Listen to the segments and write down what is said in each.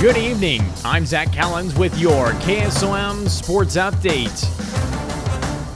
Good evening. I'm Zach Collins with your KSOM Sports Update.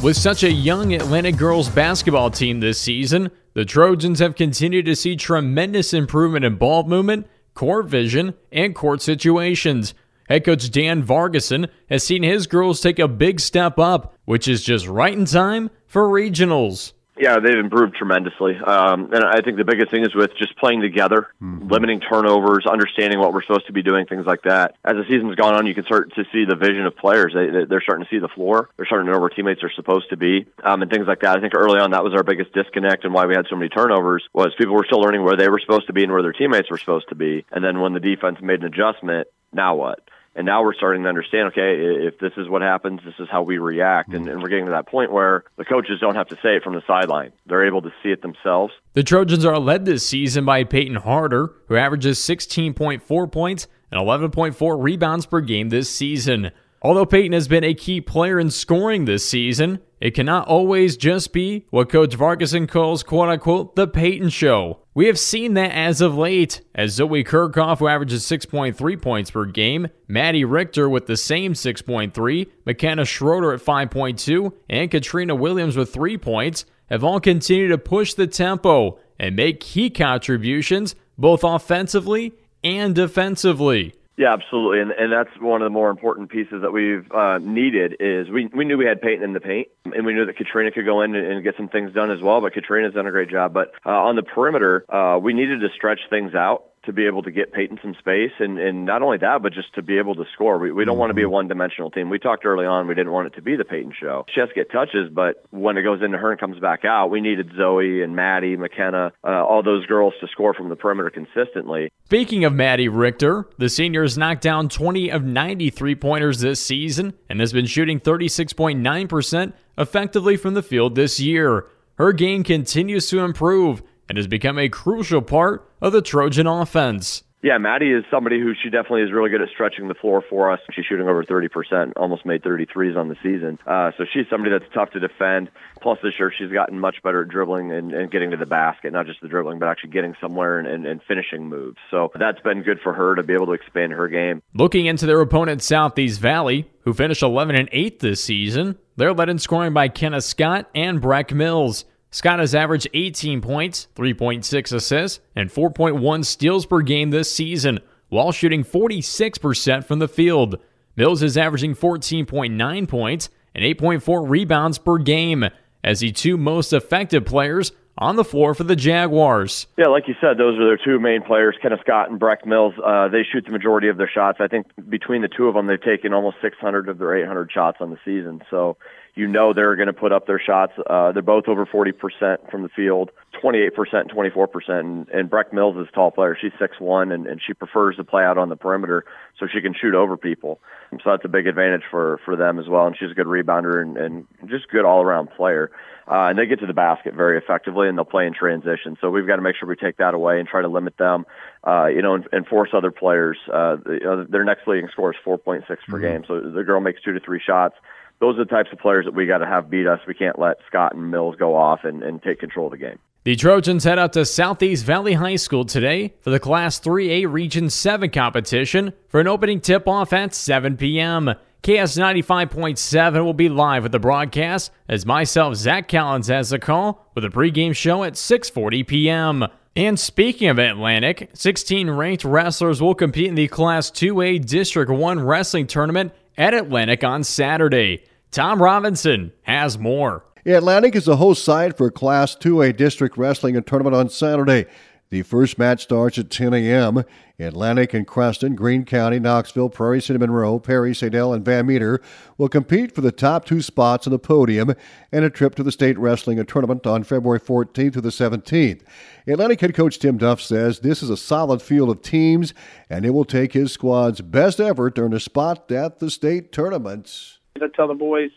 With such a young Atlanta girls basketball team this season, the Trojans have continued to see tremendous improvement in ball movement, court vision, and court situations. Head coach Dan Vargason has seen his girls take a big step up, which is just right in time for regionals. Yeah, they've improved tremendously. Um, and I think the biggest thing is with just playing together, mm-hmm. limiting turnovers, understanding what we're supposed to be doing, things like that. As the season's gone on, you can start to see the vision of players. They, they're starting to see the floor. They're starting to know where teammates are supposed to be, um, and things like that. I think early on that was our biggest disconnect and why we had so many turnovers was people were still learning where they were supposed to be and where their teammates were supposed to be. And then when the defense made an adjustment, now what? And now we're starting to understand, okay, if this is what happens, this is how we react. And, and, we're getting to that point where the coaches don't have to say it from the sideline. They're able to see it themselves. The Trojans are led this season by Peyton Harder, who averages 16.4 points and 11.4 rebounds per game this season. Although Peyton has been a key player in scoring this season, it cannot always just be what Coach Vargason calls quote unquote the Peyton show. We have seen that as of late, as Zoe Kirchhoff, who averages 6.3 points per game, Maddie Richter with the same 6.3, McKenna Schroeder at 5.2, and Katrina Williams with 3 points, have all continued to push the tempo and make key contributions both offensively and defensively. Yeah, absolutely, and and that's one of the more important pieces that we've uh, needed is we we knew we had Peyton in the paint, and we knew that Katrina could go in and, and get some things done as well. But Katrina's done a great job. But uh, on the perimeter, uh, we needed to stretch things out to be able to get Peyton some space, and, and not only that, but just to be able to score. We, we don't mm-hmm. want to be a mm-hmm. one-dimensional team. We talked early on we didn't want it to be the Peyton show. She has to get touches, but when it goes into her and comes back out, we needed Zoe and Maddie, McKenna, uh, all those girls to score from the perimeter consistently. Speaking of Maddie Richter, the senior has knocked down 20 of 93 pointers this season and has been shooting 36.9% effectively from the field this year. Her game continues to improve and has become a crucial part of the Trojan offense. Yeah, Maddie is somebody who she definitely is really good at stretching the floor for us. She's shooting over 30%, almost made 33s on the season. Uh, so she's somebody that's tough to defend. Plus, this year she's gotten much better at dribbling and, and getting to the basket, not just the dribbling, but actually getting somewhere and, and, and finishing moves. So that's been good for her to be able to expand her game. Looking into their opponent, Southeast Valley, who finished 11 and 8 this season, they're led in scoring by Kenneth Scott and Breck Mills. Scott has averaged 18 points, 3.6 assists, and 4.1 steals per game this season, while shooting 46% from the field. Mills is averaging 14.9 points and 8.4 rebounds per game as the two most effective players on the floor for the Jaguars. Yeah, like you said, those are their two main players, Kenneth Scott and Breck Mills. Uh, they shoot the majority of their shots. I think between the two of them, they've taken almost 600 of their 800 shots on the season. So you know they're going to put up their shots. Uh, they're both over 40% from the field, 28% and 24%. And, and Breck Mills is a tall player. She's 6'1", and, and she prefers to play out on the perimeter so she can shoot over people. So that's a big advantage for, for them as well. And she's a good rebounder and, and just good all-around player. Uh, and they get to the basket very effectively, and they'll play in transition. So we've got to make sure we take that away and try to limit them, uh, you know, and, and force other players. Uh, you know, their next leading score is 4.6 per mm-hmm. game. So the girl makes two to three shots those are the types of players that we got to have beat us. We can't let Scott and Mills go off and, and take control of the game. The Trojans head out to Southeast Valley High School today for the Class 3A Region 7 competition for an opening tip off at 7 p.m. KS 95.7 will be live with the broadcast as myself, Zach Collins, has the call with a pregame show at 6.40 p.m. And speaking of Atlantic, 16 ranked wrestlers will compete in the Class 2A District 1 Wrestling Tournament at Atlantic on Saturday. Tom Robinson has more. Atlantic is the host site for Class 2A District Wrestling Tournament on Saturday. The first match starts at 10 a.m. Atlantic and Creston, Greene County, Knoxville, Prairie City, Monroe, Perry, Saydel, and Van Meter will compete for the top two spots on the podium and a trip to the state wrestling tournament on February 14th to the 17th. Atlantic head coach Tim Duff says this is a solid field of teams and it will take his squad's best effort to earn a spot at the state tournaments. I tell the boys,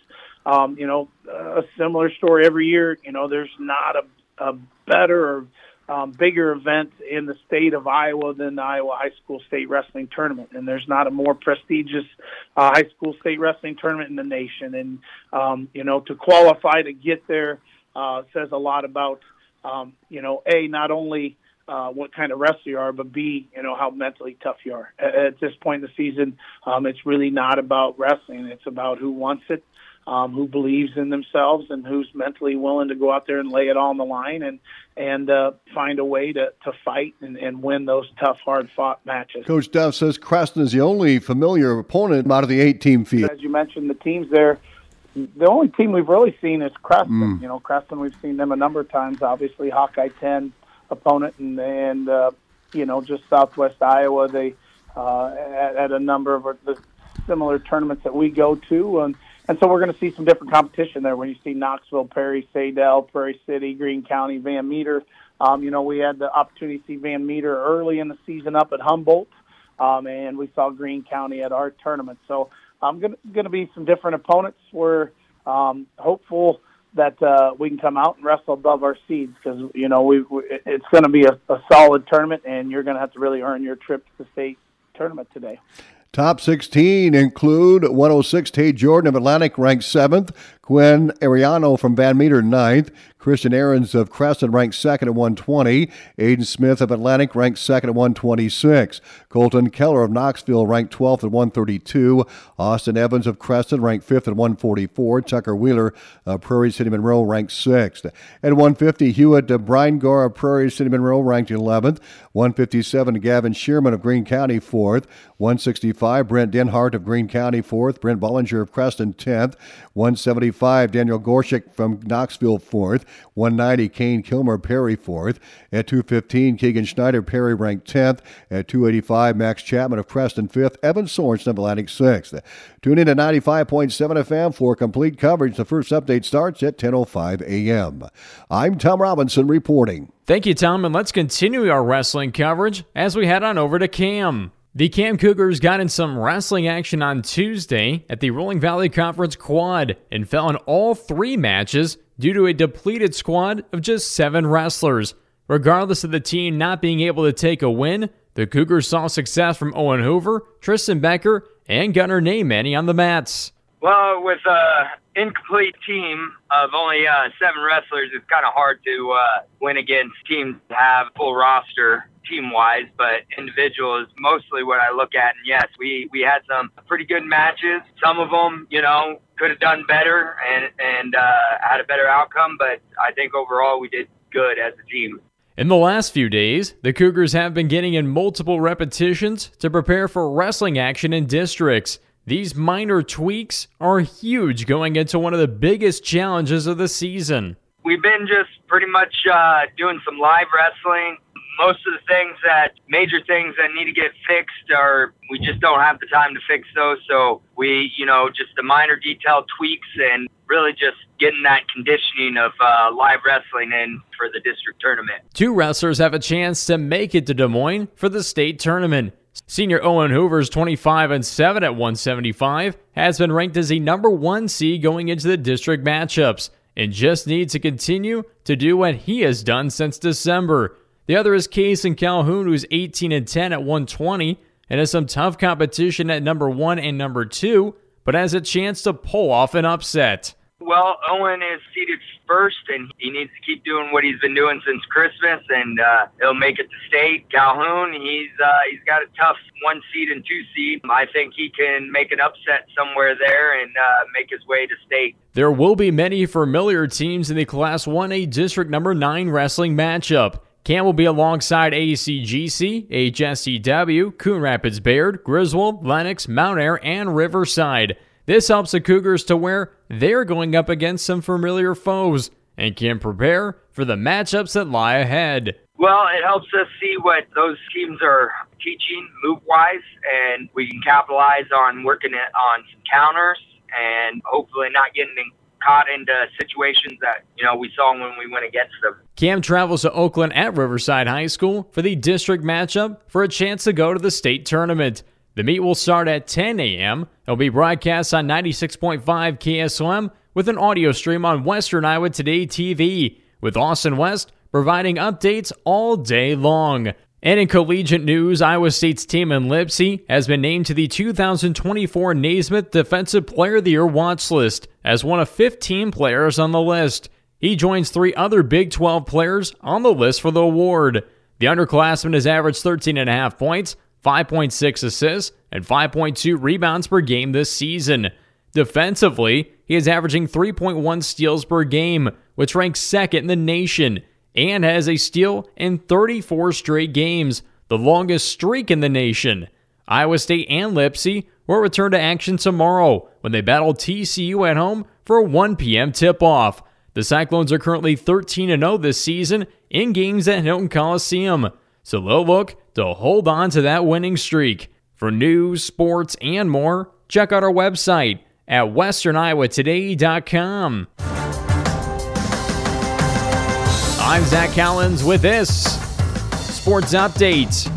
um, you know, a similar story every year. You know, there's not a, a better or um, bigger event in the state of Iowa than the Iowa High School State Wrestling Tournament, and there's not a more prestigious uh, high school state wrestling tournament in the nation. And um, you know, to qualify to get there uh, says a lot about um, you know, a not only uh, what kind of wrestler you are, but B, you know, how mentally tough you are. At, at this point in the season, um, it's really not about wrestling. It's about who wants it, um, who believes in themselves, and who's mentally willing to go out there and lay it all on the line and and uh, find a way to, to fight and, and win those tough, hard fought matches. Coach Duff says Creston is the only familiar opponent out of the eight team field. As you mentioned, the teams there the only team we've really seen is Creston. Mm. You know, Creston, we've seen them a number of times. Obviously, Hawkeye 10 opponent, and, and uh, you know, just Southwest Iowa, they uh, at, at a number of the similar tournaments that we go to. And, and so we're going to see some different competition there when you see Knoxville, Perry, Saydel, Prairie City, Greene County, Van Meter. Um, you know, we had the opportunity to see Van Meter early in the season up at Humboldt, um, and we saw Greene County at our tournament. So I'm going to be some different opponents. We're um, hopeful that uh, we can come out and wrestle above our seeds because you know we, we it's going to be a, a solid tournament, and you're going to have to really earn your trip to the state tournament today. Top 16 include 106 Tay Jordan of Atlantic ranked 7th, Quinn Ariano from Van Meter ninth, Christian Ahrens of Creston ranked second at 120. Aiden Smith of Atlantic ranked second at 126. Colton Keller of Knoxville ranked 12th at 132. Austin Evans of Creston ranked 5th at 144. Tucker Wheeler of Prairie City Monroe ranked 6th. At 150, Hewitt O'Brien of Prairie City Monroe ranked 11th. 157, Gavin Shearman of Greene County 4th. 165, Brent Denhart of Greene County 4th. Brent Bollinger of Creston 10th. 175, Daniel Gorshik from Knoxville 4th. 190, Kane Kilmer Perry fourth. At 215, Keegan Schneider Perry ranked 10th. At 285, Max Chapman of Creston fifth. Evan Sorensen of Atlantic sixth. Tune in to 95.7 FM for complete coverage. The first update starts at 10.05 a.m. I'm Tom Robinson reporting. Thank you, Tom, and let's continue our wrestling coverage as we head on over to Cam. The Cam Cougars got in some wrestling action on Tuesday at the Rolling Valley Conference Quad and fell in all three matches due to a depleted squad of just seven wrestlers. Regardless of the team not being able to take a win, the Cougars saw success from Owen Hoover, Tristan Becker, and Gunnar Neymanny on the mats. Well, with an incomplete team of only uh, seven wrestlers, it's kind of hard to uh, win against teams that have full roster team wise, but individual is mostly what I look at. And yes, we, we had some pretty good matches. Some of them, you know, could have done better and, and uh, had a better outcome, but I think overall we did good as a team. In the last few days, the Cougars have been getting in multiple repetitions to prepare for wrestling action in districts. These minor tweaks are huge going into one of the biggest challenges of the season. We've been just pretty much uh, doing some live wrestling, most of the things that major things that need to get fixed are we just don't have the time to fix those. So we, you know, just the minor detail tweaks and really just getting that conditioning of uh, live wrestling in for the district tournament. Two wrestlers have a chance to make it to Des Moines for the state tournament. Senior Owen Hoover's 25 and 7 at 175 has been ranked as a number 1 seed going into the district matchups and just needs to continue to do what he has done since December. The other is Case and Calhoun, who's 18 and 10 at 120 and has some tough competition at number one and number two, but has a chance to pull off an upset. Well, Owen is seeded first, and he needs to keep doing what he's been doing since Christmas, and uh, he'll make it to state. Calhoun, he's uh, he's got a tough one seed and two seed. I think he can make an upset somewhere there and uh, make his way to state. There will be many familiar teams in the Class 1A District Number 9 wrestling matchup. Cam will be alongside ACGC, HSCW, Coon Rapids Bayard, Griswold, Lenox, Mount Ayr, and Riverside. This helps the Cougars to where they're going up against some familiar foes and can prepare for the matchups that lie ahead. Well, it helps us see what those teams are teaching move wise, and we can capitalize on working it on some counters and hopefully not getting caught into situations that you know we saw when we went against them. Cam travels to Oakland at Riverside High School for the district matchup for a chance to go to the state tournament. The meet will start at 10 a.m. It'll be broadcast on 96.5 KSOM with an audio stream on Western Iowa Today TV, with Austin West providing updates all day long. And in collegiate news, Iowa State's Tamin Lipsey has been named to the 2024 Naismith Defensive Player of the Year watch list as one of 15 players on the list. He joins three other Big 12 players on the list for the award. The underclassman has averaged 13.5 points, 5.6 assists, and 5.2 rebounds per game this season. Defensively, he is averaging 3.1 steals per game, which ranks second in the nation, and has a steal in 34 straight games, the longest streak in the nation. Iowa State and Lipsey will return to action tomorrow when they battle TCU at home for a 1 p.m. tip off. The Cyclones are currently 13 0 this season in games at Hilton Coliseum, so they'll look to hold on to that winning streak. For news, sports, and more, check out our website at westerniowatoday.com. I'm Zach Collins with this Sports Update.